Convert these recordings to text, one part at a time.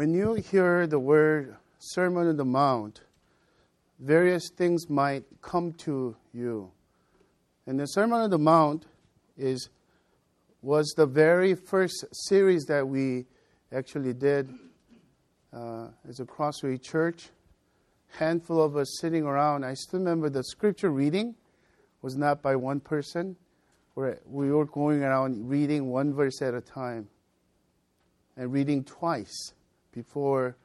When you hear the word Sermon on the Mount, various things might come to you. And the Sermon on the Mount is was the very first series that we actually did uh, as a Crossway Church. Handful of us sitting around. I still remember the scripture reading was not by one person. We were going around reading one verse at a time and reading twice before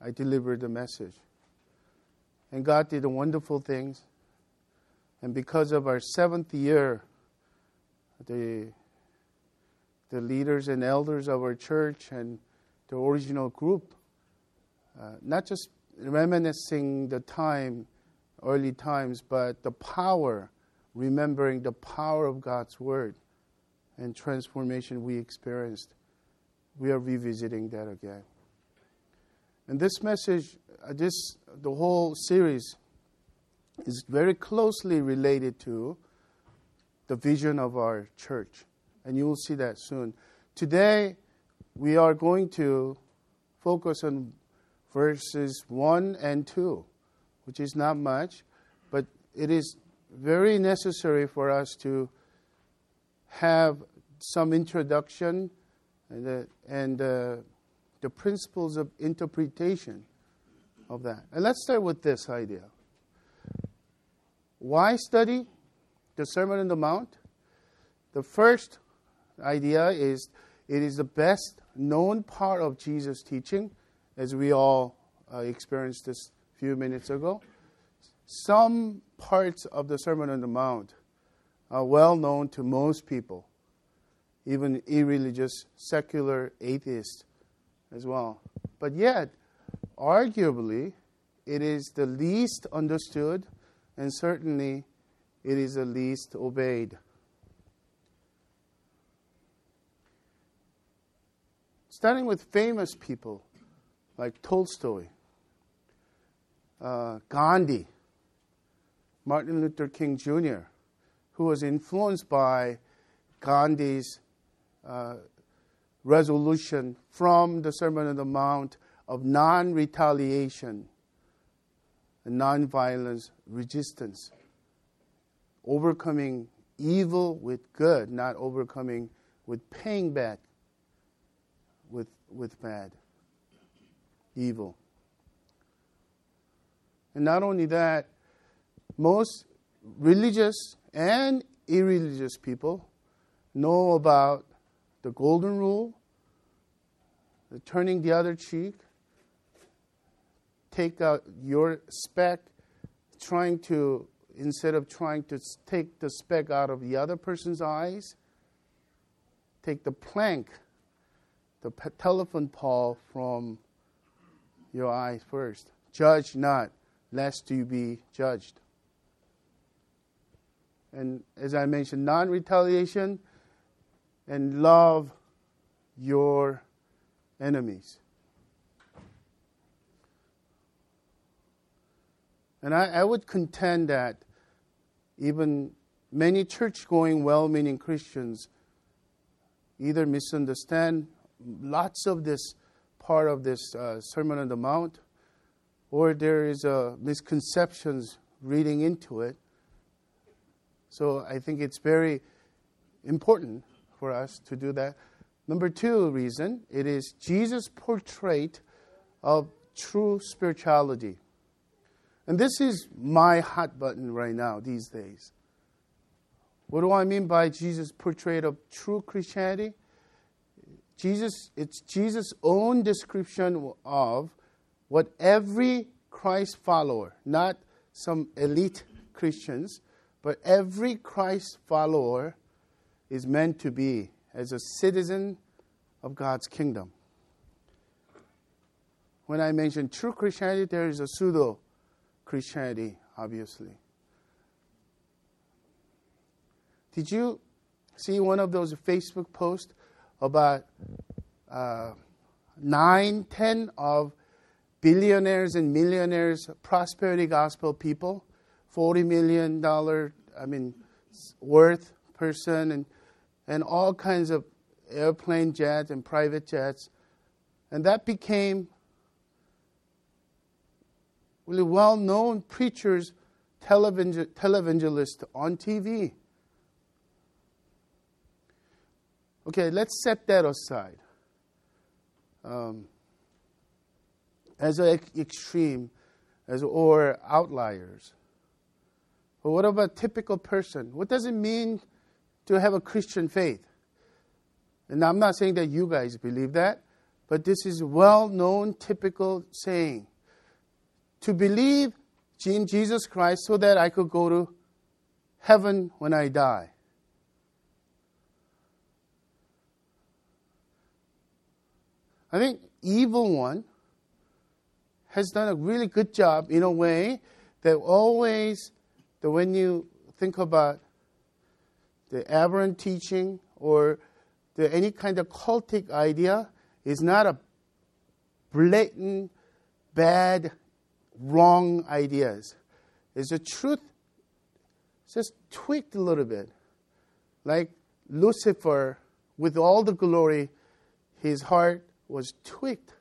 I delivered the message. And God did wonderful things. And because of our seventh year, the, the leaders and elders of our church and the original group, uh, not just reminiscing the time, early times, but the power, remembering the power of God's Word and transformation we experienced. We are revisiting that again. And this message, this the whole series is very closely related to the vision of our church. And you will see that soon. Today, we are going to focus on verses 1 and 2, which is not much, but it is very necessary for us to have some introduction and, the, and uh, the principles of interpretation of that. And let's start with this idea. Why study the Sermon on the Mount? The first idea is it is the best known part of Jesus' teaching, as we all uh, experienced this few minutes ago. Some parts of the Sermon on the Mount are well known to most people, even irreligious, secular atheists as well. But yet, arguably, it is the least understood and certainly it is the least obeyed. Starting with famous people like Tolstoy, uh, Gandhi, Martin Luther King Jr., who was influenced by Gandhi's uh, resolution from the Sermon on the Mount of non retaliation, non violence, resistance, overcoming evil with good, not overcoming with paying back with, with bad, evil. And not only that, most religious and irreligious people know about the golden rule, the turning the other cheek, take out your speck, trying to, instead of trying to take the speck out of the other person's eyes, take the plank, the telephone pole from your eyes first. Judge not, lest you be judged. And as I mentioned, non retaliation and love your enemies. And I, I would contend that even many church going, well meaning Christians either misunderstand lots of this part of this uh, Sermon on the Mount, or there is uh, misconceptions reading into it. So I think it's very important for us to do that. Number two reason, it is Jesus' portrait of true spirituality. And this is my hot button right now these days. What do I mean by Jesus' portrait of true Christianity? Jesus, it's Jesus' own description of what every Christ follower, not some elite Christians, but every Christ follower is meant to be as a citizen of God's kingdom. When I mention true Christianity, there is a pseudo Christianity, obviously. Did you see one of those Facebook posts about uh, nine, ten of billionaires and millionaires, prosperity gospel people, forty million dollar, I mean, worth person, and and all kinds of airplane jets and private jets, And that became really well known preachers, televangelists on TV. Okay, let's set that aside. Um, as an extreme, as or outliers. But what about a typical person? What does it mean to have a Christian faith? And I'm not saying that you guys believe that, but this is well known, typical saying. To believe in Jesus Christ so that I could go to heaven when I die. I think evil one has done a really good job in a way that always that when you think about the aberrant teaching or the, any kind of cultic idea is not a blatant, bad, wrong ideas. It's a truth just tweaked a little bit. Like Lucifer, with all the glory, his heart was tweaked,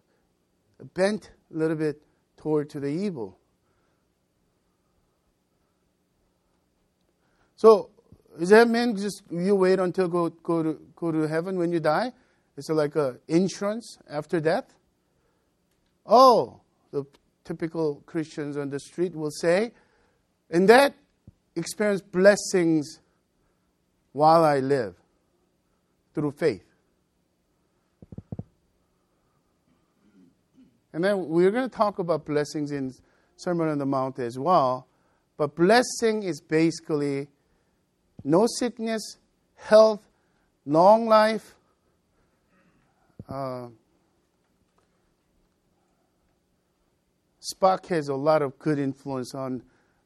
bent a little bit toward to the evil. So does that mean just you wait until go go to go to heaven when you die? It's like a insurance after death. Oh, the typical Christians on the street will say, and that experience blessings while I live through faith. And then we're going to talk about blessings in Sermon on the Mount as well. But blessing is basically no sickness, health, long life. Uh, Spock has a lot of good influence on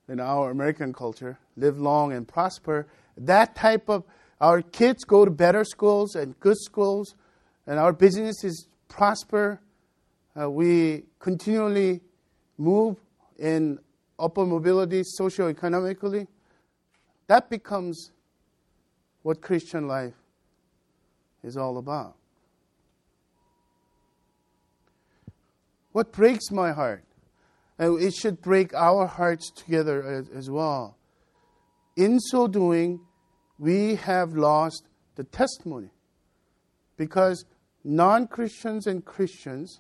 in our American culture. Live long and prosper. That type of our kids go to better schools and good schools, and our businesses prosper uh, we continually move in upper mobility socio-economically, that becomes what Christian life is all about. What breaks my heart, and it should break our hearts together as, as well. In so doing, we have lost the testimony because non Christians and Christians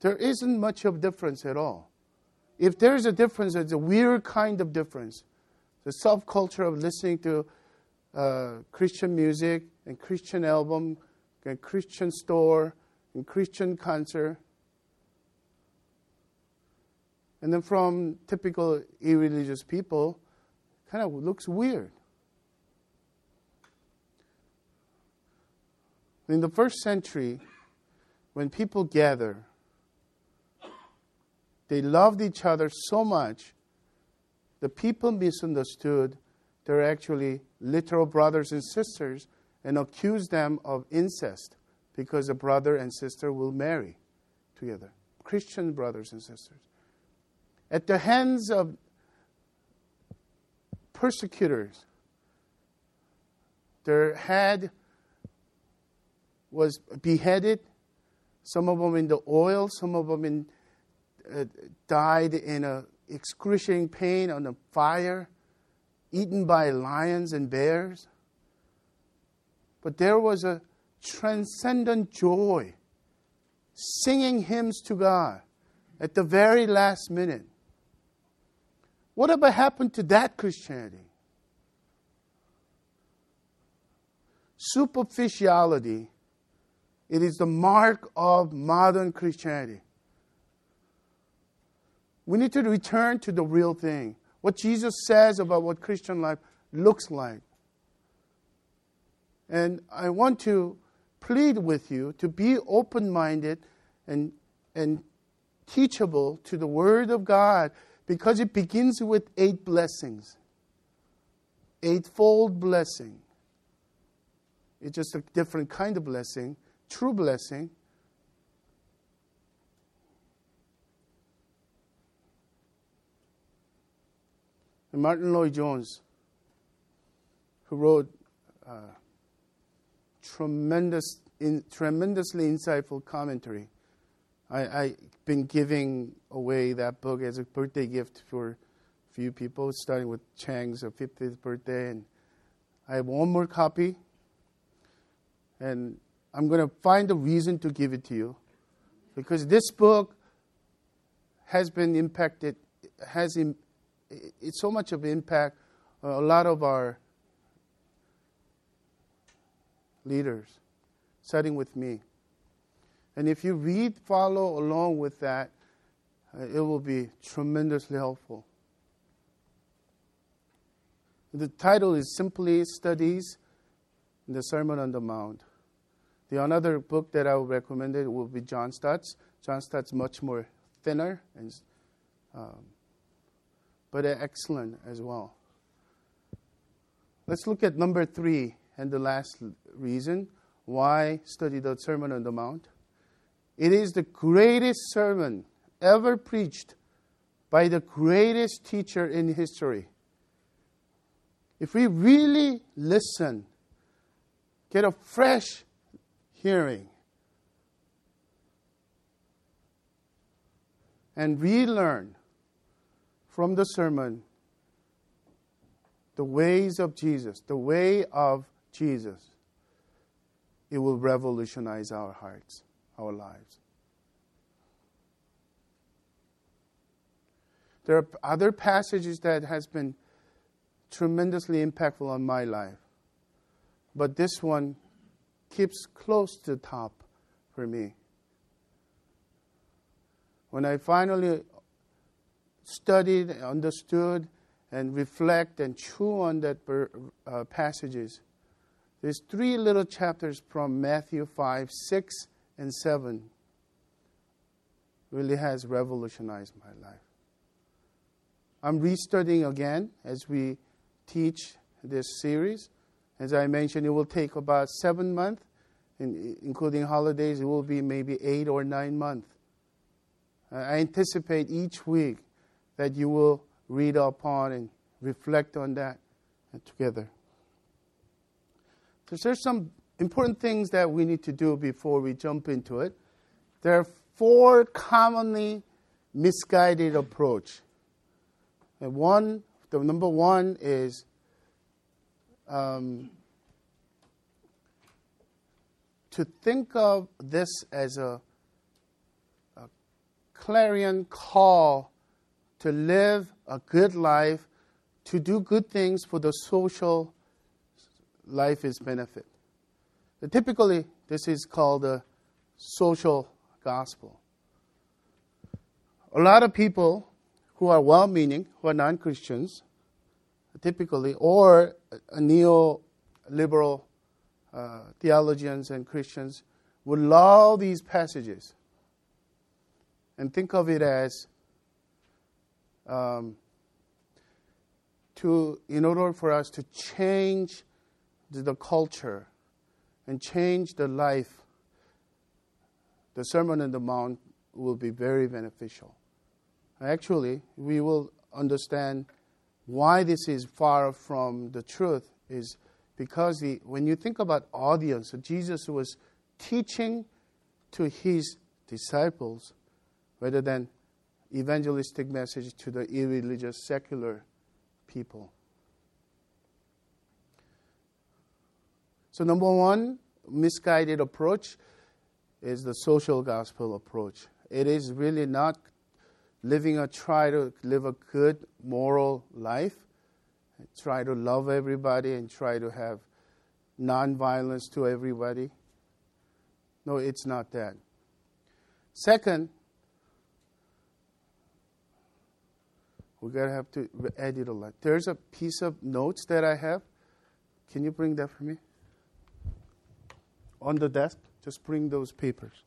there isn't much of difference at all. If there is a difference, it's a weird kind of difference. The subculture of listening to uh, Christian music and Christian album and Christian store and Christian concert. And then from typical irreligious people, kind of looks weird. In the first century, when people gather they loved each other so much, the people misunderstood they're actually literal brothers and sisters and accused them of incest because a brother and sister will marry together. Christian brothers and sisters. At the hands of persecutors, their head was beheaded, some of them in the oil, some of them in uh, died in a excruciating pain on a fire, eaten by lions and bears. But there was a transcendent joy, singing hymns to God at the very last minute. Whatever happened to that Christianity? Superficiality, it is the mark of modern Christianity. We need to return to the real thing. What Jesus says about what Christian life looks like. And I want to plead with you to be open minded and, and teachable to the Word of God because it begins with eight blessings. Eightfold blessing. It's just a different kind of blessing, true blessing And Martyn Lloyd-Jones, who wrote uh, tremendous in, tremendously insightful commentary. I, I've been giving away that book as a birthday gift for a few people, starting with Chang's 50th birthday. And I have one more copy. And I'm going to find a reason to give it to you. Because this book has been impacted, has in, it's so much of impact. a lot of our leaders, starting with me. And if you read, follow along with that, uh, it will be tremendously helpful. The title is simply Studies in the Sermon on the Mount. The another book that I would recommend it will be John Stott's. John Stott's much more thinner and um, but they're excellent as well. Let's look at number three and the last reason why study the Sermon on the Mount. It is the greatest sermon ever preached by the greatest teacher in history. If we really listen, get a fresh hearing, and relearn from the sermon the ways of Jesus, the way of Jesus, it will revolutionize our hearts, our lives. There are other passages that has been tremendously impactful on my life. But this one keeps close to the top for me. When I finally studied, understood, and reflect and chew on that uh, passages, there's three little chapters from Matthew 5, 6, and 7 really has revolutionized my life. I'm restudying again as we teach this series. As I mentioned, it will take about seven months, including holidays, it will be maybe eight or nine months. I anticipate each week that you will read upon and reflect on that together. So there's some important things that we need to do before we jump into it. There are four commonly misguided approach. And one, the number one is um, to think of this as a, a clarion call to live a good life, to do good things for the social life is benefit. Typically, this is called the social gospel. A lot of people who are well meaning, who are non Christians, typically, or neo-liberal uh, theologians and Christians would love these passages and think of it as um, to in order for us to change the, culture and change the life, the Sermon on the Mount will be very beneficial. Actually, we will understand why this is far from the truth is because the, when you think about audience, Jesus was teaching to his disciples rather than evangelistic message to the irreligious secular people. So number one, misguided approach is the social gospel approach. It is really not living a try to live a good moral life, try to love everybody and try to have non-violence to everybody. No, it's not that. Second, we're going to have to edit a lot. There's a piece of notes that I have. Can you bring that for me? On the desk, just bring those papers.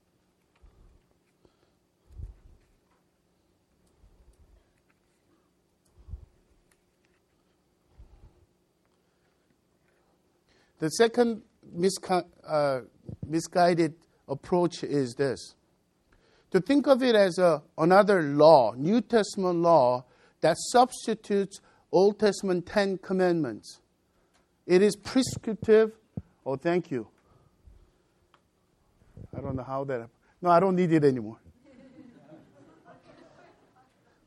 The second misgu- uh, misguided approach is this to think of it as a, another law, New Testament law, that substitutes Old Testament Ten Commandments. It is prescriptive. Oh, thank you. I don't know how that. No, I don't need it anymore.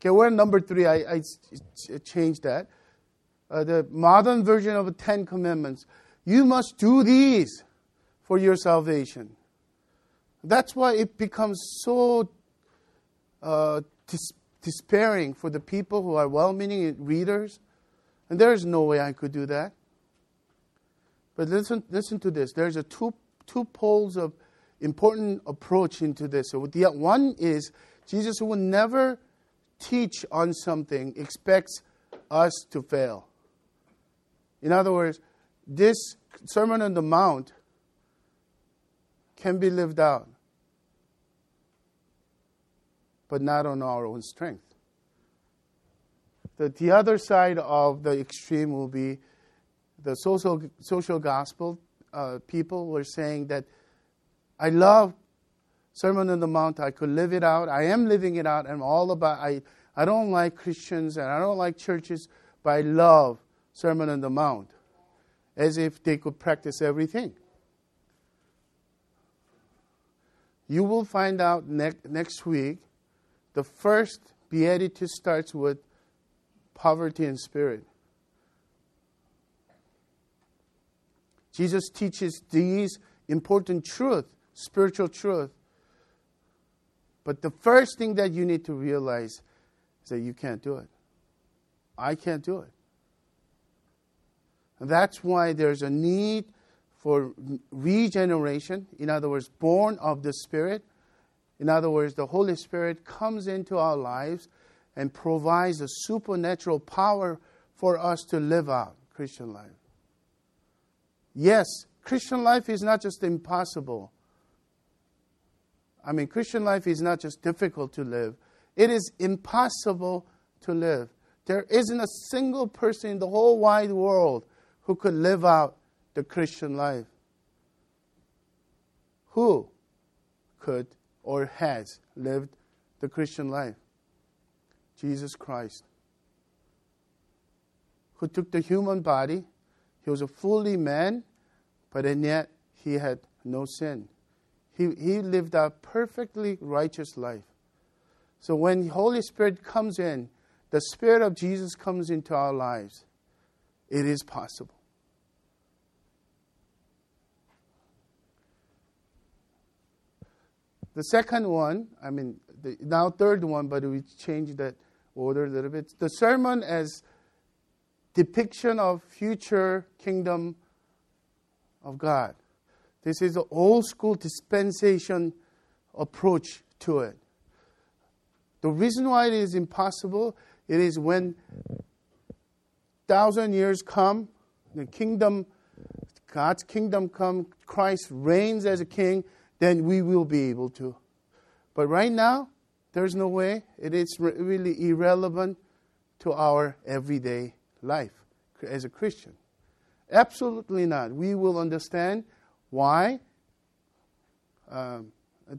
Okay, we're number three. I, I changed that. Uh, the modern version of the Ten Commandments. You must do these for your salvation. That's why it becomes so uh, dis- despairing for the people who are well meaning readers. And there is no way I could do that. But listen, listen to this. There's a two, two poles of important approach into this. So the one is Jesus who will never teach on something expects us to fail. In other words, this Sermon on the Mount can be lived out, but not on our own strength. The, the other side of the extreme will be the social, social gospel uh, people were saying that I love Sermon on the Mount. I could live it out. I am living it out. I'm all about, I, I don't like Christians and I don't like churches, but I love Sermon on the Mount as if they could practice everything. You will find out ne- next week the first beatitude starts with poverty in spirit. Jesus teaches these important truth, spiritual truth. But the first thing that you need to realize is that you can't do it. I can't do it. And that's why there's a need for regeneration, in other words, born of the Spirit. In other words, the Holy Spirit comes into our lives and provides a supernatural power for us to live out Christian life. Yes, Christian life is not just impossible, I mean, Christian life is not just difficult to live, it is impossible to live. There isn't a single person in the whole wide world who could live out the Christian life. Who could or has lived the Christian life? Jesus Christ, who took the human body. He was a fully man, but and yet he had no sin. He, he lived a perfectly righteous life. So when Holy Spirit comes in, the Spirit of Jesus comes into our lives, it is possible. The second one, I mean, the, now third one, but we changed that order a little bit. The sermon as depiction of future kingdom of God. This is an old school dispensation approach to it. The reason why it is impossible, it is when thousand years come, the kingdom, God's kingdom come, Christ reigns as a king, then we will be able to. But right now, there's no way. It is really irrelevant to our everyday life as a Christian. Absolutely not. We will understand why? Um,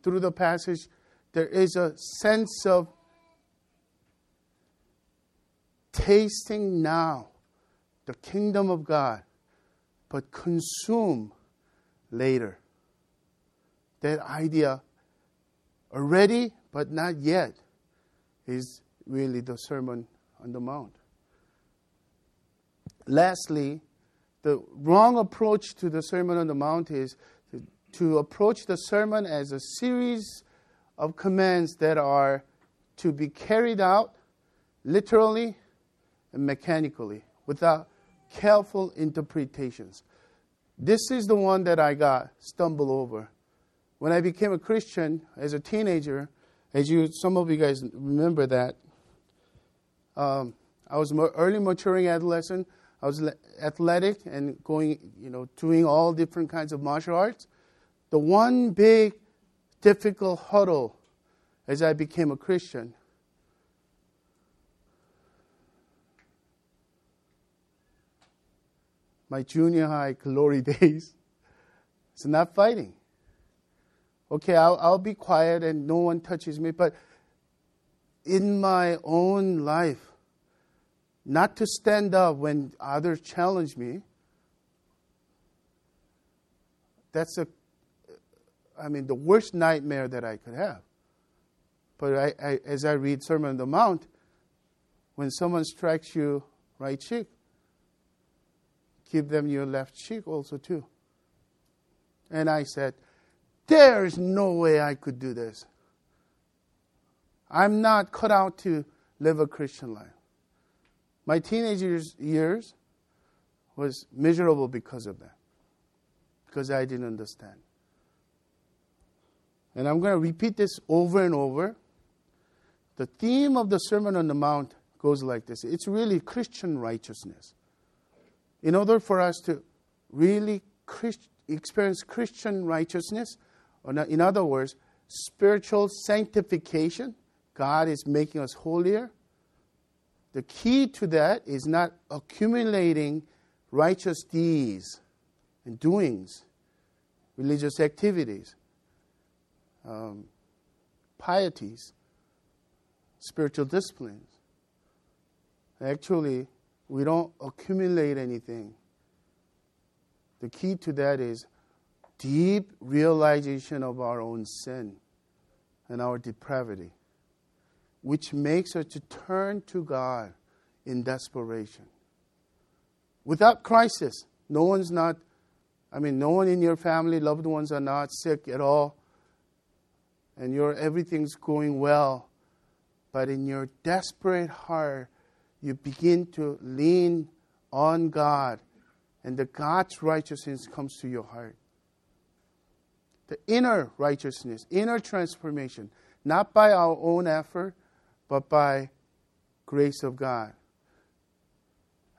through the passage, there is a sense of tasting now the kingdom of God, but consume later. That idea, already but not yet, is really the Sermon on the Mount. Lastly, the wrong approach to the Sermon on the Mount is to, to approach the sermon as a series of commands that are to be carried out literally and mechanically without careful interpretations. This is the one that I got stumbled over. When I became a Christian as a teenager, as you some of you guys remember that, um, I was early maturing adolescent. I was athletic and going, you know, doing all different kinds of martial arts. The one big difficult hurdle as I became a Christian my junior high glory days it's not fighting. Okay, I'll, I'll be quiet and no one touches me, but in my own life, not to stand up when others challenge me. That's a, I mean, the worst nightmare that I could have. But I, I, as I read Sermon on the Mount, when someone strikes you right cheek, give them your left cheek also too. And I said, there is no way I could do this. I'm not cut out to live a Christian life. My teenage years, was miserable because of that, because I didn't understand. And I'm going to repeat this over and over. The theme of the Sermon on the Mount goes like this it's really Christian righteousness. In order for us to really Christ, experience Christian righteousness, in other words, spiritual sanctification, God is making us holier. The key to that is not accumulating righteous deeds and doings, religious activities, um, pieties, spiritual disciplines. Actually, we don't accumulate anything. The key to that is deep realization of our own sin and our depravity, which makes us to turn to God in desperation. Without crisis, no one's not, I mean, no one in your family, loved ones are not sick at all, and your everything's going well. But in your desperate heart, you begin to lean on God, and the God's righteousness comes to your heart. The inner righteousness, inner transformation, not by our own effort, but by grace of God.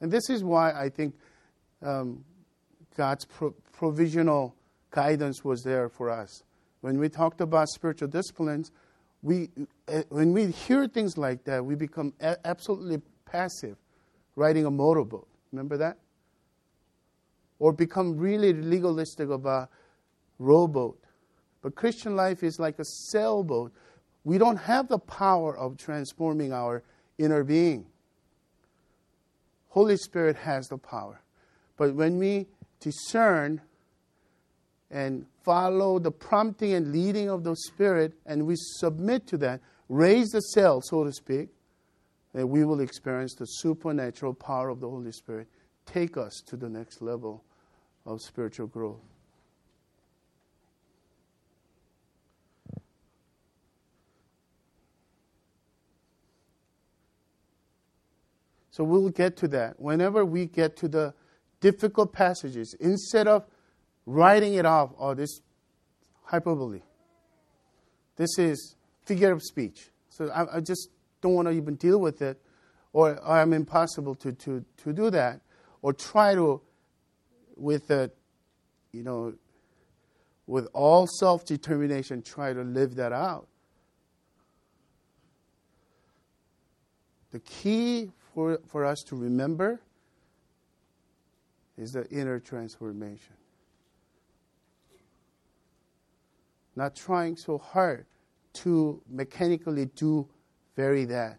And this is why I think um, God's pro- provisional guidance was there for us. When we talked about spiritual disciplines, we, uh, when we hear things like that, we become a- absolutely passive, riding a motorboat. Remember that? Or become really legalistic about rowboat. But Christian life is like a sailboat. We don't have the power of transforming our inner being. Holy Spirit has the power. But when we discern and follow the prompting and leading of the Spirit and we submit to that, raise the sail, so to speak, then we will experience the supernatural power of the Holy Spirit take us to the next level of spiritual growth. So we'll get to that. Whenever we get to the difficult passages, instead of writing it off, oh, this hyperbole, this is figure of speech. So I, I just don't want to even deal with it, or, or I'm impossible to, to, to do that, or try to, with a, you know, with all self determination, try to live that out. The key for, for us to remember is the inner transformation. Not trying so hard to mechanically do very that.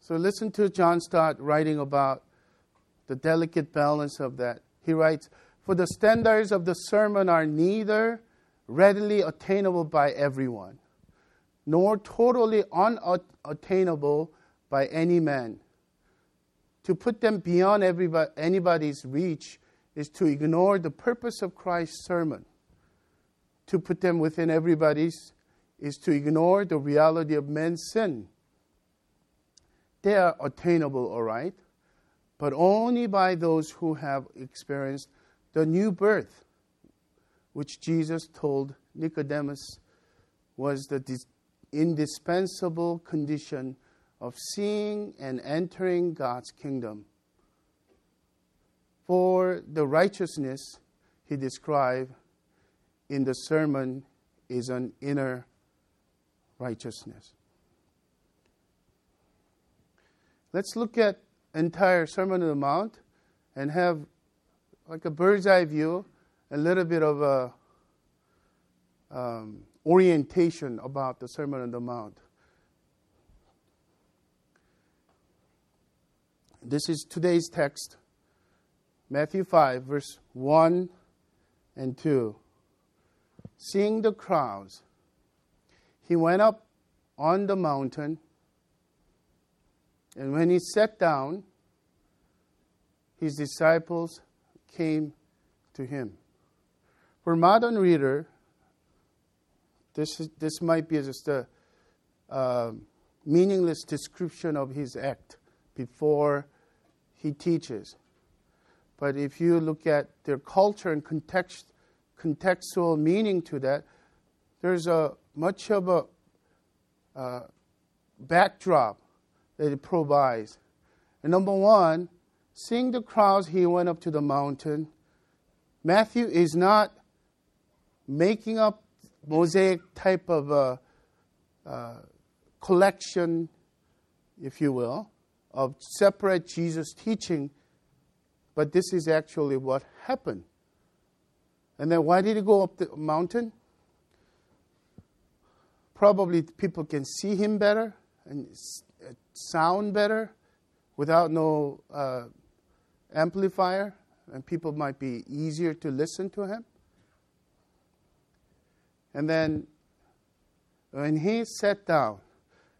So listen to John Stott writing about the delicate balance of that. He writes, For the standards of the sermon are neither readily attainable by everyone, nor totally unattainable by any man. To put them beyond anybody's reach is to ignore the purpose of Christ's sermon. To put them within everybody's is to ignore the reality of men's sin. They are attainable, all right, but only by those who have experienced the new birth, which Jesus told Nicodemus was the indispensable condition of seeing and entering God's kingdom. For the righteousness he described in the sermon is an inner righteousness. Let's look at entire Sermon on the Mount and have like a bird's eye view, a little bit of a um, orientation about the Sermon on the Mount. This is today's text, Matthew 5, verse 1 and 2. Seeing the crowds, he went up on the mountain, and when he sat down, his disciples came to him. For modern reader, this, is, this might be just a uh, meaningless description of his act before he teaches. But if you look at their culture and context, contextual meaning to that, there's a much of a uh, backdrop that it provides. And number one, seeing the crowds, he went up to the mountain. Matthew is not making up mosaic type of a, uh, collection, if you will, of separate Jesus teaching, but this is actually what happened. And then why did he go up the mountain? Probably people can see him better and uh, sound better without no uh, amplifier, and people might be easier to listen to him. And then when he sat down,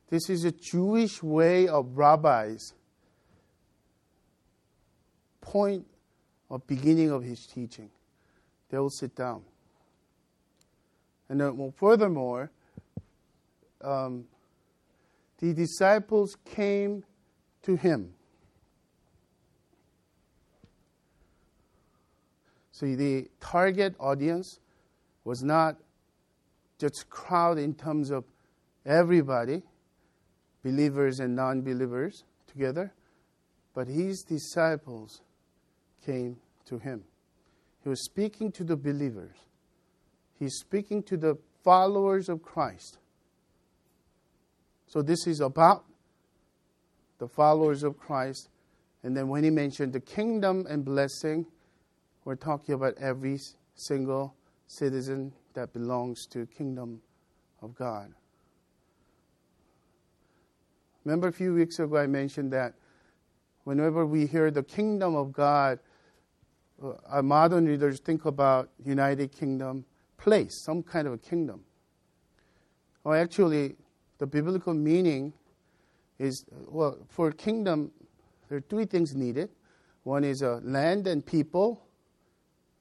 this is a Jewish way of rabbis' point of beginning of his teaching. They will sit down. And then, well, furthermore, um, the disciples came to him. So the target audience was not just crowd in terms of everybody, believers and non believers together, but his disciples came to him. He was speaking to the believers, he's speaking to the followers of Christ. So, this is about the followers of Christ. And then, when he mentioned the kingdom and blessing, we're talking about every single citizen that belongs to kingdom of God. Remember a few weeks ago I mentioned that whenever we hear the kingdom of God, uh, our modern readers think about United Kingdom place, some kind of a kingdom. Well, actually, the biblical meaning is well, for a kingdom, there are three things needed. One is a land and people,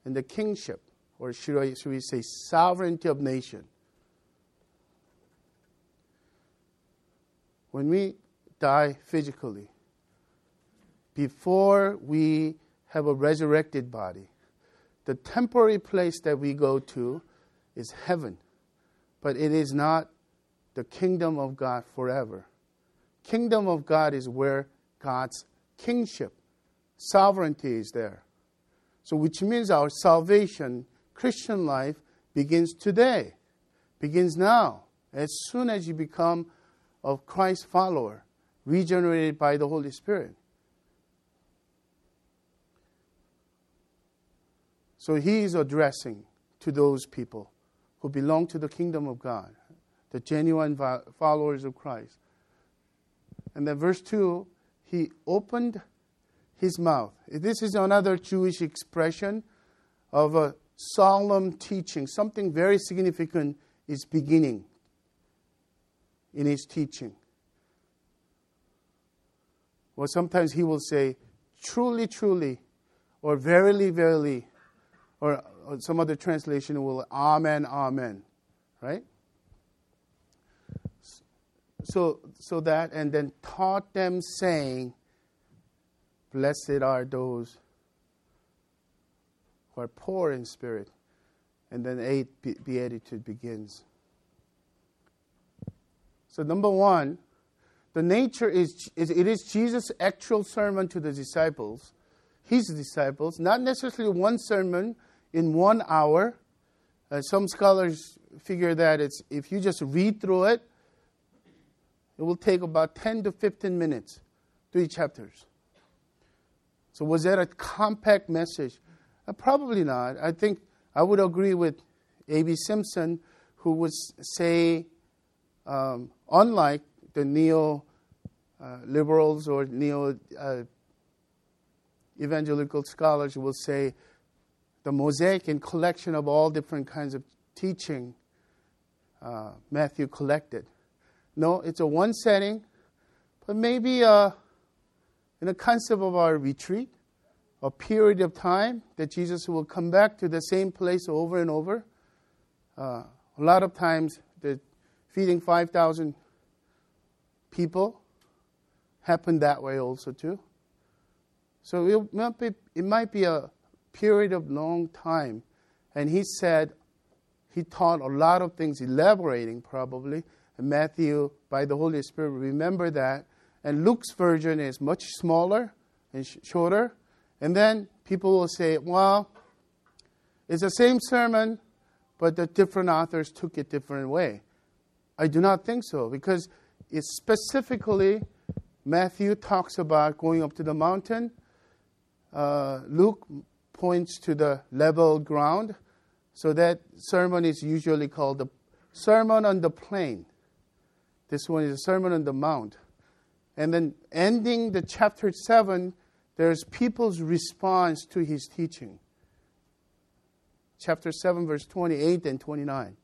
and the kingship, or should, I, should we say sovereignty of nation. when we die physically, before we have a resurrected body, the temporary place that we go to is heaven, but it is not the kingdom of God forever. Kingdom of God is where God's kingship, sovereignty is there. So, which means our salvation, Christian life, begins today, begins now. As soon as you become of Christ's follower, regenerated by the Holy Spirit. So he is addressing to those people who belong to the kingdom of God, the genuine followers of Christ. And then, verse 2 he opened his mouth. This is another Jewish expression of a solemn teaching. Something very significant is beginning in his teaching. Or sometimes he will say, truly, truly, or verily, verily, or, or some other translation will, amen, amen, right? So, so that, and then taught them, saying, Blessed are those are poor in spirit. And then eight beatitude begins. So, number one, the nature is, is it is Jesus' actual sermon to the disciples, his disciples, not necessarily one sermon in one hour. Uh, some scholars figure that it's if you just read through it, it will take about 10 to 15 minutes, three chapters. So, was that a compact message? Uh, probably not. I think I would agree with A.B. Simpson, who would say um, unlike the neo uh, liberals or neo uh, evangelical scholars will say the mosaic and collection of all different kinds of teaching uh, Matthew collected. No, it's a one setting, but maybe uh, in the concept of our retreat, a period of time that Jesus will come back to the same place over and over. Uh, a lot of times, the feeding 5,000 people happened that way also too. So it might be, it might be a period of long time. And he said, he taught a lot of things, elaborating probably. And Matthew, by the Holy Spirit, remember that. And Luke's version is much smaller and sh- shorter. And then people will say, well, it's the same sermon, but the different authors took it different way. I do not think so because it's specifically Matthew talks about going up to the mountain. Uh, Luke points to the level ground. So that sermon is usually called the Sermon on the Plain. This one is a Sermon on the Mount. And then ending the chapter 7, there's people's response to his teaching. Chapter 7, verse 28 and 29.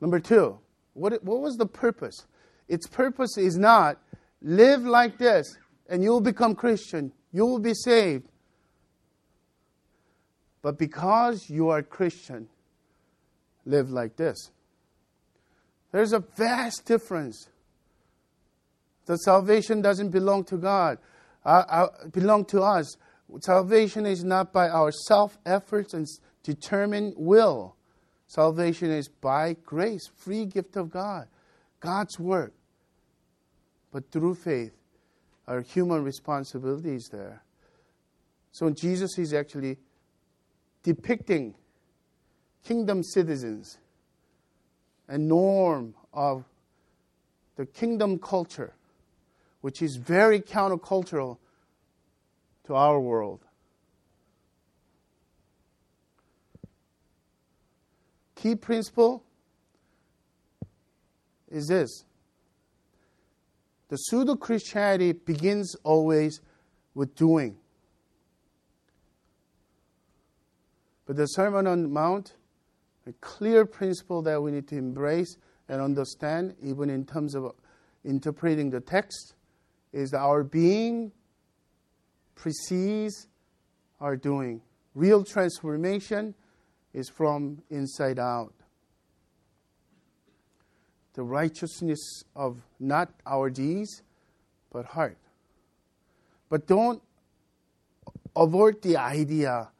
Number two, what, what was the purpose? Its purpose is not live like this and you will become Christian, you will be saved. But because you are Christian, live like this. There's a vast difference. The salvation doesn't belong to God, uh, uh, belong to us. Salvation is not by our self efforts and determined will. Salvation is by grace, free gift of God, God's work. But through faith, our human responsibility is there. So Jesus is actually depicting kingdom citizens a norm of the kingdom culture, which is very countercultural to our world. Key principle is this the pseudo Christianity begins always with doing. But the Sermon on the Mount, a clear principle that we need to embrace and understand, even in terms of interpreting the text, is that our being precedes our doing. Real transformation is from inside out. The righteousness of not our deeds, but heart. But don't avoid the idea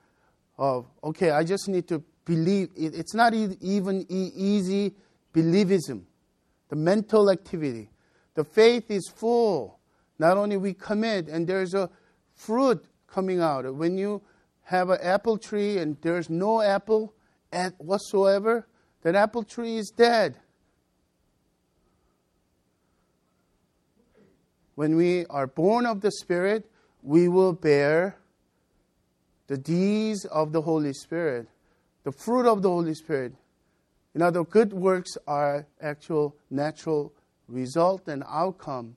of, okay, I just need to believe. It's not even easy believism, the mental activity. The faith is full. Not only we commit, and there's a fruit coming out. When you have an apple tree and there's no apple at whatsoever, that apple tree is dead. When we are born of the Spirit, we will bear the deeds of the Holy Spirit, the fruit of the Holy Spirit. In other good works are actual natural result and outcome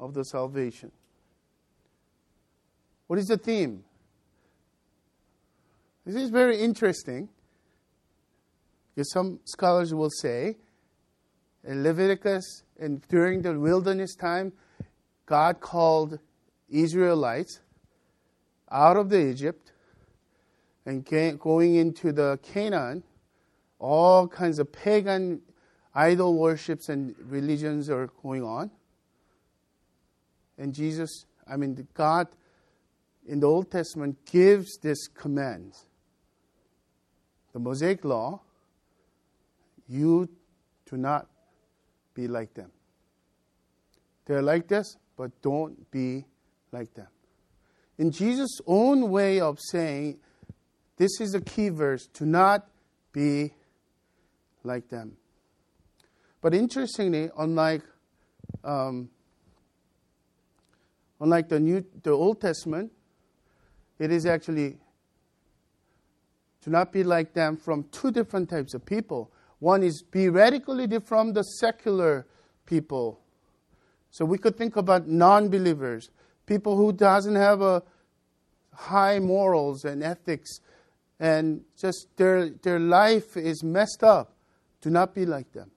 of the salvation. What is the theme? This is very interesting because some scholars will say in Leviticus and during the wilderness time, God called Israelites out of the Egypt and going into the Canaan, all kinds of pagan idol worships and religions are going on. And Jesus, I mean, God in the Old Testament gives this command. The Mosaic Law, you do not be like them. They're like this, but don't be like them in Jesus' own way of saying, this is a key verse, to not be like them. But interestingly, unlike um, unlike the New, the Old Testament, it is actually to not be like them from two different types of people. One is be radically different from the secular people, So we could think about non-believers, people who doesn't have a high morals and ethics and just their their life is messed up. Do not be like them.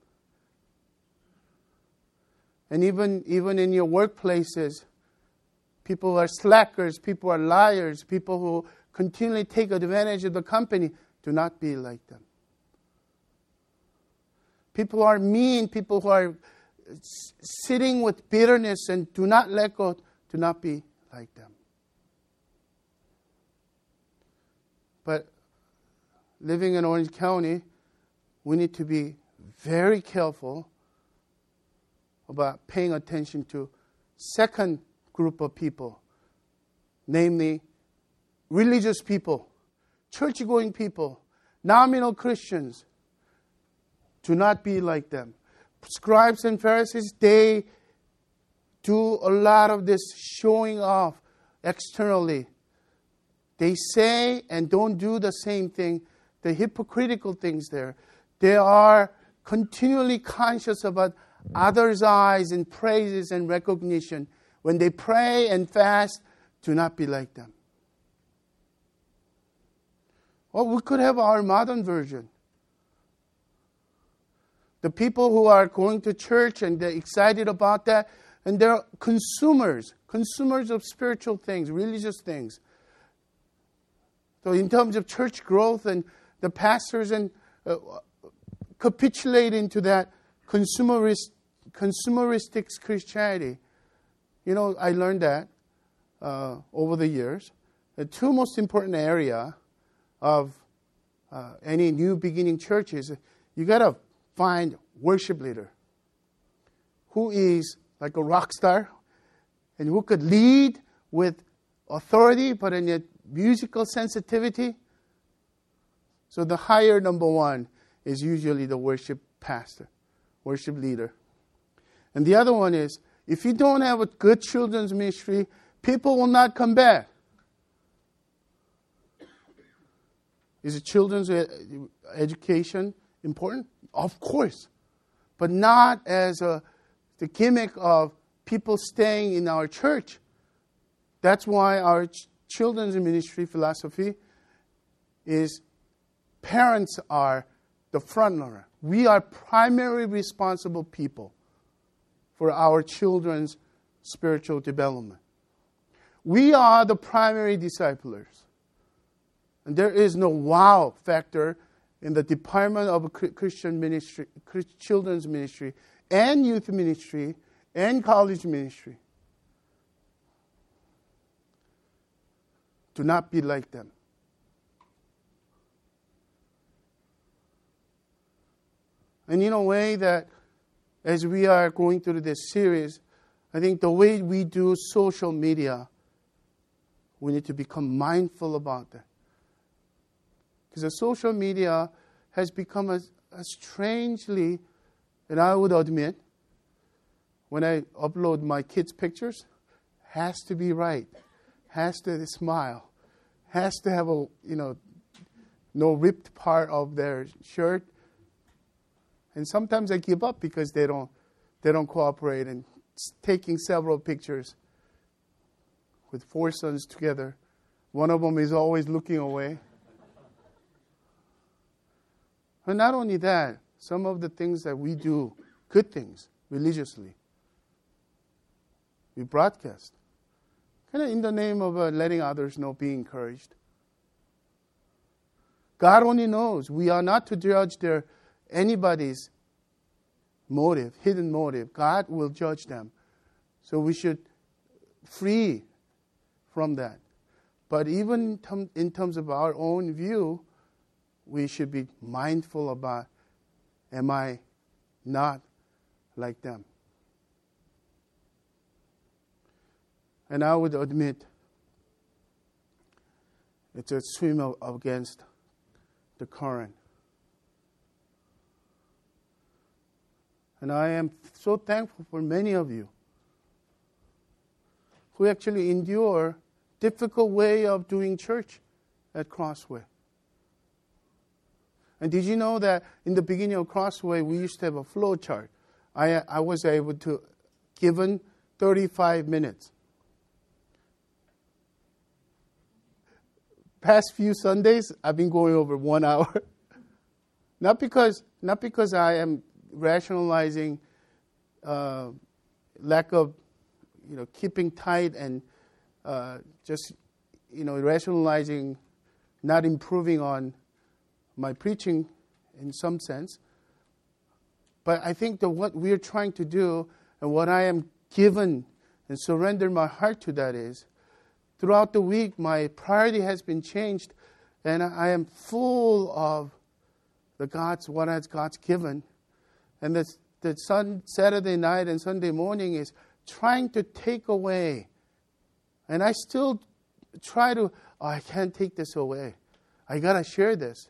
And even even in your workplaces, people who are slackers, people who are liars, people who continually take advantage of the company. Do not be like them. People who are mean, people who are sitting with bitterness and do not let go, do not be like them. But living in Orange County, we need to be very careful about paying attention to second group of people, namely religious people, church going people, nominal Christians. Do not be like them. Scribes and Pharisees, they do a lot of this showing off externally. They say and don't do the same thing, the hypocritical things there. They are continually conscious about others' eyes and praises and recognition. When they pray and fast, do not be like them. Well, we could have our modern version. The people who are going to church and they're excited about that, and they're consumers, consumers of spiritual things, religious things. So, in terms of church growth, and the pastors and uh, capitulate into that consumerist, consumeristic Christianity. You know, I learned that uh, over the years. The two most important area of uh, any new beginning church is you got to find worship leader who is like a rock star and who could lead with authority but in a musical sensitivity. So the higher number one is usually the worship pastor, worship leader. And the other one is if you don't have a good children's ministry, people will not come back. Is a children's uh, education important? Of course. But not as a, the gimmick of people staying in our church. That's why our ch- children's ministry philosophy is parents are the front runner. We are primary responsible people for our children's spiritual development. We are the primary disciplers. And there is no wow factor in the department of Christian ministry, children's ministry, and youth ministry, and college ministry. Do not be like them. And in a way that, as we are going through this series, I think the way we do social media, we need to become mindful about that. Because social media has become a, a strangely, and I would admit, when I upload my kids' pictures, has to be right, has to smile, has to have a you know no ripped part of their shirt. And sometimes I give up because they don't they don't cooperate and taking several pictures with four sons together. One of them is always looking away. And not only that, some of the things that we do, good things, religiously, we broadcast. Kind of in the name of uh, letting others know, be encouraged. God only knows. We are not to judge their anybody's motive, hidden motive. God will judge them. So we should free from that. But even in terms of our own view, we should be mindful about am I not like them? And I would admit it's a swim against the current. And I am so thankful for many of you who actually endure difficult way of doing church at Crossway. And did you know that in the beginning of Crossway, we used to have a flow chart? I, I was able to given 35 minutes. Past few Sundays, I've been going over one hour. not because, not because I am rationalizing uh, lack of, you know, keeping tight and uh, just, you know, rationalizing, not improving on my preaching in some sense. But I think that what we're trying to do and what I am given and surrender my heart to that is throughout the week my priority has been changed and I am full of the God's what has God's given. And the, the sun, Saturday night and Sunday morning is trying to take away. And I still try to, oh, I can't take this away. I got to share this.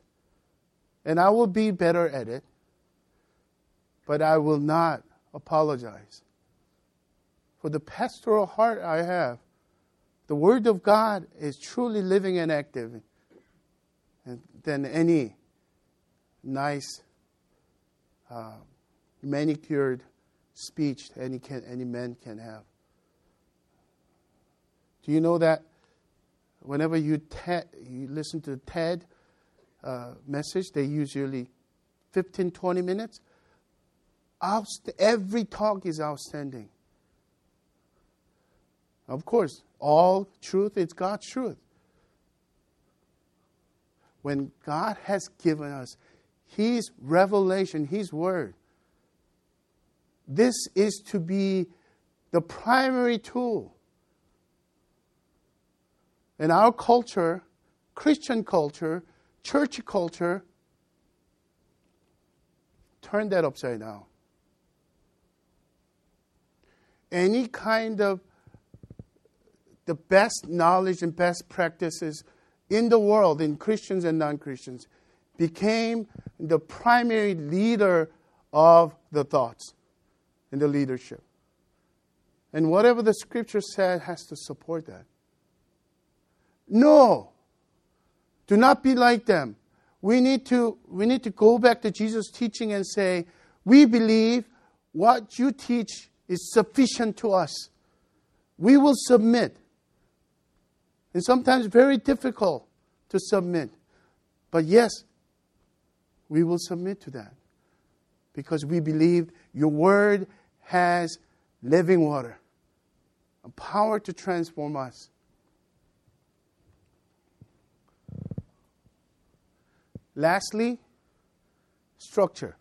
And I will be better at it but I will not apologize. For the pastoral heart I have, the Word of God is truly living and active than any nice, uh, manicured speech any, can, any man can have. Do you know that whenever you, te- you listen to TED uh, message, they usually 15, 20 minutes? Outst- every talk is outstanding. Of course, all truth is God's truth. When God has given us His revelation, His word, this is to be the primary tool. In our culture, Christian culture, church culture, turn that upside down any kind of the best knowledge and best practices in the world, in Christians and non Christians, became the primary leader of the thoughts in the leadership. And whatever the scripture said has to support that. No, do not be like them. We need to, we need to go back to Jesus' teaching and say, We believe what you teach is sufficient to us. We will submit. And sometimes very difficult to submit. But yes, we will submit to that. Because we believe your word has living water, a power to transform us. Lastly, structure.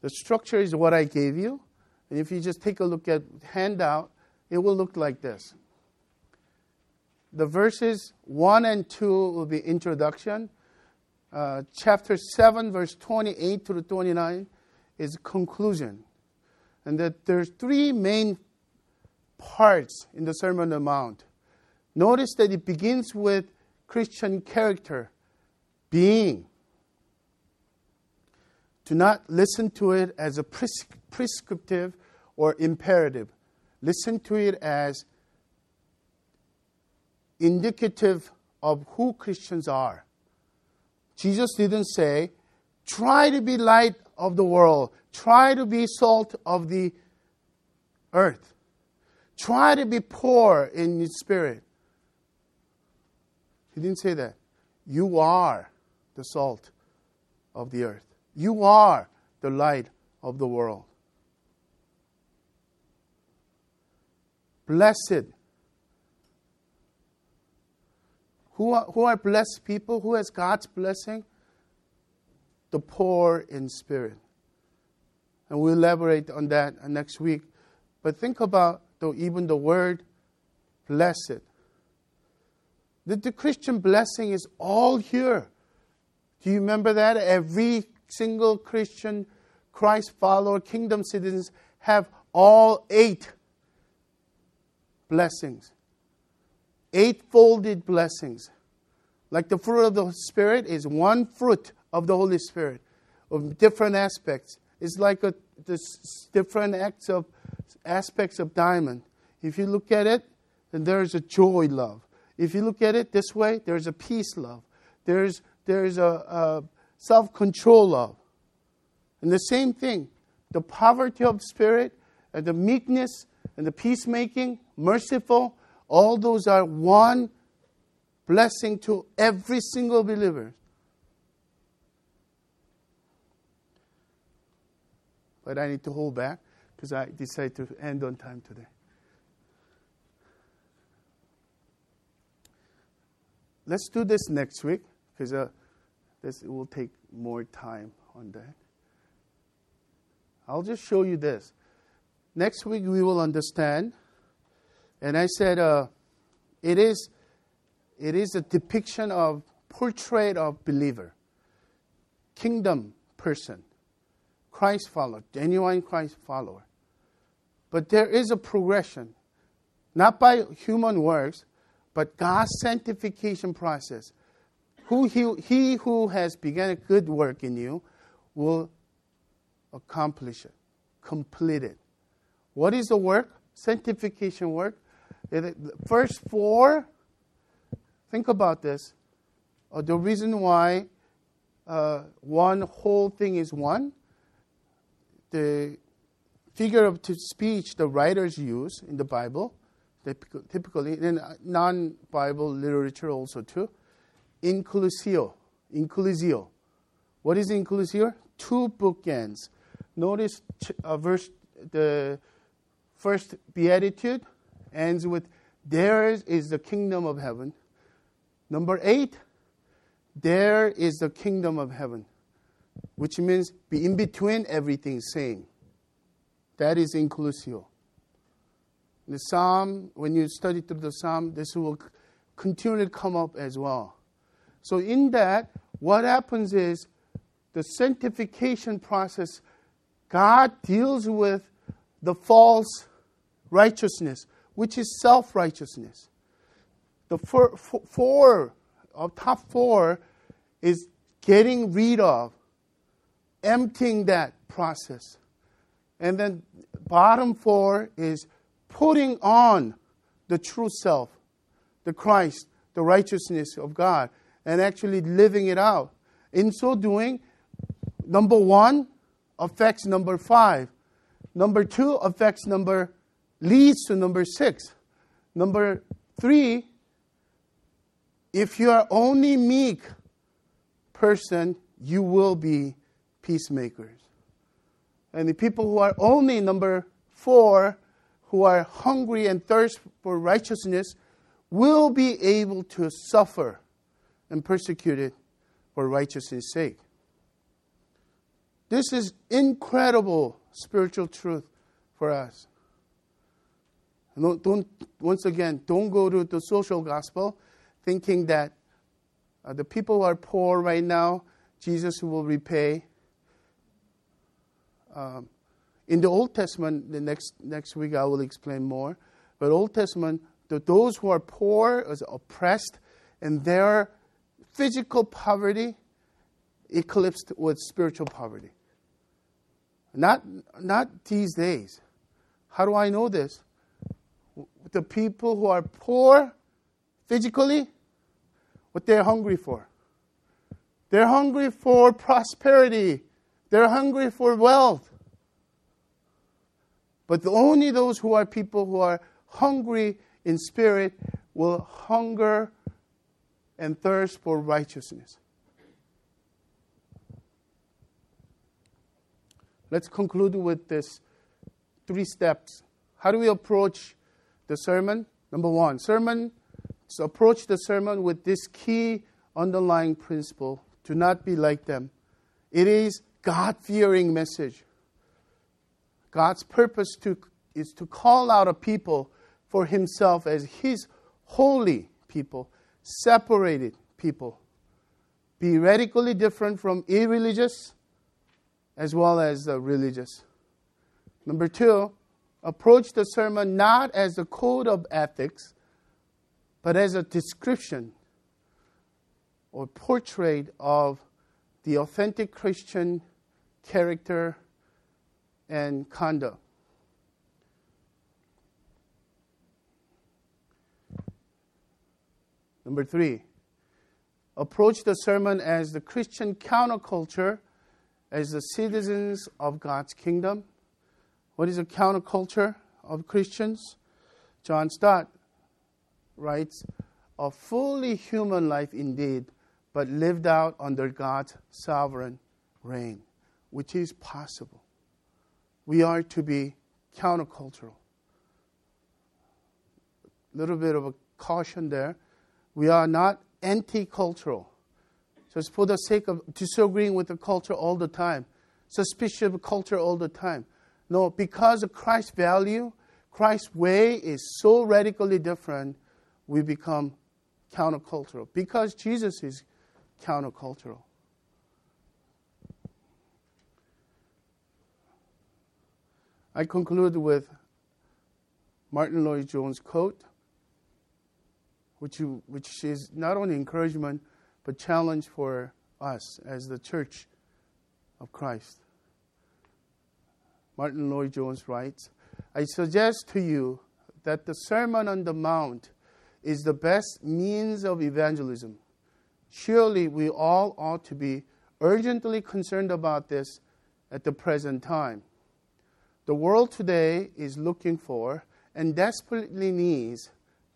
The structure is what I gave you. And if you just take a look at handout, it will look like this. The verses 1 and 2 will be introduction. Uh, chapter 7, verse 28 to 29 is conclusion. And that there's three main parts in the Sermon on the Mount. Notice that it begins with Christian character, being. Do not listen to it as a pres- prescriptive or imperative. Listen to it as indicative of who Christians are. Jesus didn't say, try to be light of the world, try to be salt of the earth, try to be poor in spirit. He didn't say that. You are the salt of the earth. You are the light of the world. Blessed. Who are, who are blessed people? Who has God's blessing? The poor in spirit. And we'll elaborate on that next week. But think about the, even the word blessed. The, the Christian blessing is all here. Do you remember that? Every single Christian, Christ follower, kingdom citizens have all eight blessings. Eightfolded blessings. Like the fruit of the Spirit is one fruit of the Holy Spirit of different aspects. It's like a, different acts of, aspects of diamond. If you look at it, then there's a joy love. If you look at it this way, there's a peace love. There's, there's a, a self control love. And the same thing, the poverty of spirit and the meekness and the peacemaking, merciful, all those are one blessing to every single believer. But I need to hold back because I decided to end on time today. Let's do this next week because uh, this will take more time on that. I'll just show you this. Next week we will understand. And I said uh, it is it is a depiction of portrait of believer, kingdom person, Christ follower, genuine Christ follower. But there is a progression, not by human works, but God's sanctification process. Who he, he who has begun a good work in you will accomplish it, complete it. What is the work? Sanctification work. First four, think about this. Uh, the reason why uh, one whole thing is one, the figure of speech the writers use in the Bible, typically in non-Bible literature also too, inclusio, inclusio. What is inclusio? Two bookends. Notice uh, verse the first beatitude ends with theirs is the kingdom of heaven. Number eight, there is the kingdom of heaven, which means be in between everything same. That is inclusio. The psalm, when you study through the psalm, this will continue to come up as well. So in that, what happens is the sanctification process, God deals with the false righteousness, which is self righteousness. The four, four top four is getting rid of, emptying that process. And then bottom four is putting on the true self, the Christ, the righteousness of God, and actually living it out. In so doing, number one affects number five. Number two affects number leads to number six. Number three, if you are only meek person, you will be peacemakers. And the people who are only number four, who are hungry and thirst for righteousness, will be able to suffer and persecuted for righteousness' sake. This is incredible spiritual truth for us. Don't, don't, once again, don't go to the social gospel thinking that uh, the people who are poor right now, Jesus will repay. Um, in the Old Testament, the next, next week I will explain more. But Old Testament, the, those who are poor, is oppressed, and their physical poverty eclipsed with spiritual poverty. Not, not these days. How do I know this? The people who are poor physically, what they're hungry for. They're hungry for prosperity. They're hungry for wealth. But only those who are people who are hungry in spirit will hunger and thirst for righteousness. Let's conclude with this three steps. How do we approach the sermon? Number one, sermon. So approach the sermon with this key underlying principle: do not be like them. It is God-fearing message. God's purpose to, is to call out a people for himself as his holy people, separated people. Be radically different from irreligious as well as the religious. Number two, approach the sermon not as a code of ethics, but as a description or portrait of the authentic Christian character and conduct. Number three, approach the sermon as the Christian counterculture, as the citizens of God's kingdom, What is the counterculture of Christians? John Stott writes, a fully human life indeed, but lived out under God's sovereign reign, which is possible. We are to be countercultural. A little bit of a caution there. We are not anti cultural. Just for the sake of disagreeing with the culture all the time, suspicious of culture all the time. No, because of Christ's value, Christ's way is so radically different, we become countercultural. Because Jesus is countercultural. I conclude with Martyn Lloyd-Jones' quote, which, you, which is not only encouragement, but challenge for us as the church of Christ. Martyn Lloyd-Jones writes, I suggest to you that the Sermon on the Mount is the best means of evangelism. Surely we all ought to be urgently concerned about this at the present time. The world today is looking for and desperately needs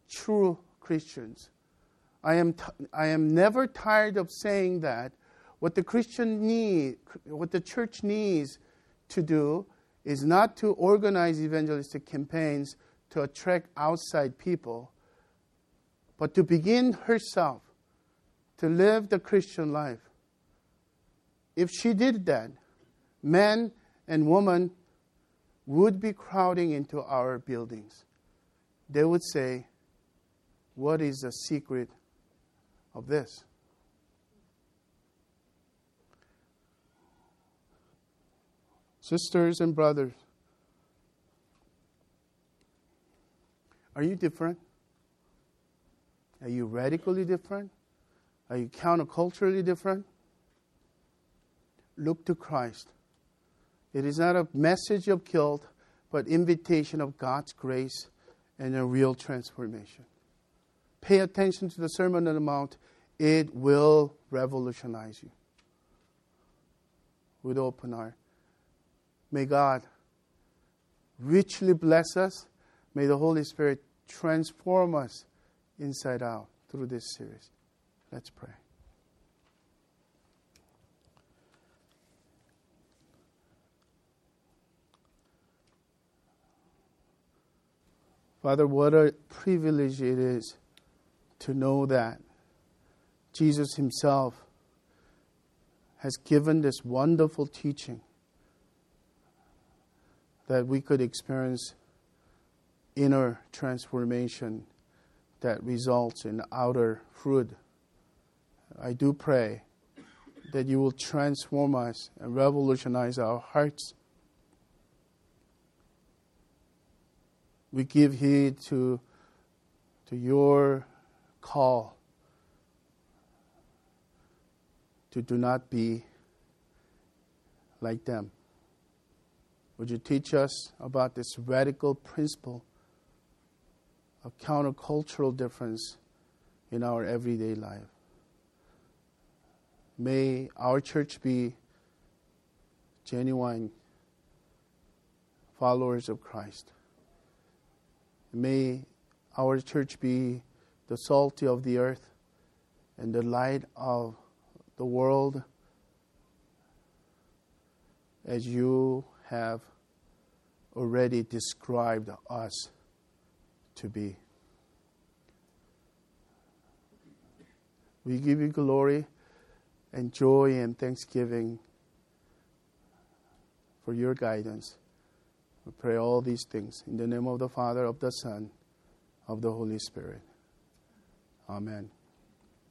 true Christians. I am, t- I am never tired of saying that what the Christian need, what the church needs to do is not to organize evangelistic campaigns to attract outside people, but to begin herself to live the Christian life. If she did that, men and women would be crowding into our buildings. They would say, What is the secret of this? Sisters and brothers, are you different? Are you radically different? Are you counterculturally different? Look to Christ. It is not a message of guilt, but invitation of God's grace and a real transformation. Pay attention to the Sermon on the Mount. It will revolutionize you. With open heart. May God richly bless us. May the Holy Spirit transform us inside out through this series. Let's pray. Father, what a privilege it is to know that Jesus Himself has given this wonderful teaching that we could experience inner transformation that results in outer fruit. I do pray that you will transform us and revolutionize our hearts. We give heed to, to your call to do not be like them. Would you teach us about this radical principle of countercultural difference in our everyday life? May our church be genuine followers of Christ. May our church be the salt of the earth and the light of the world as you have already described us to be. We give you glory and joy and thanksgiving for your guidance. We pray all these things in the name of the Father, of the Son, of the Holy Spirit. Amen.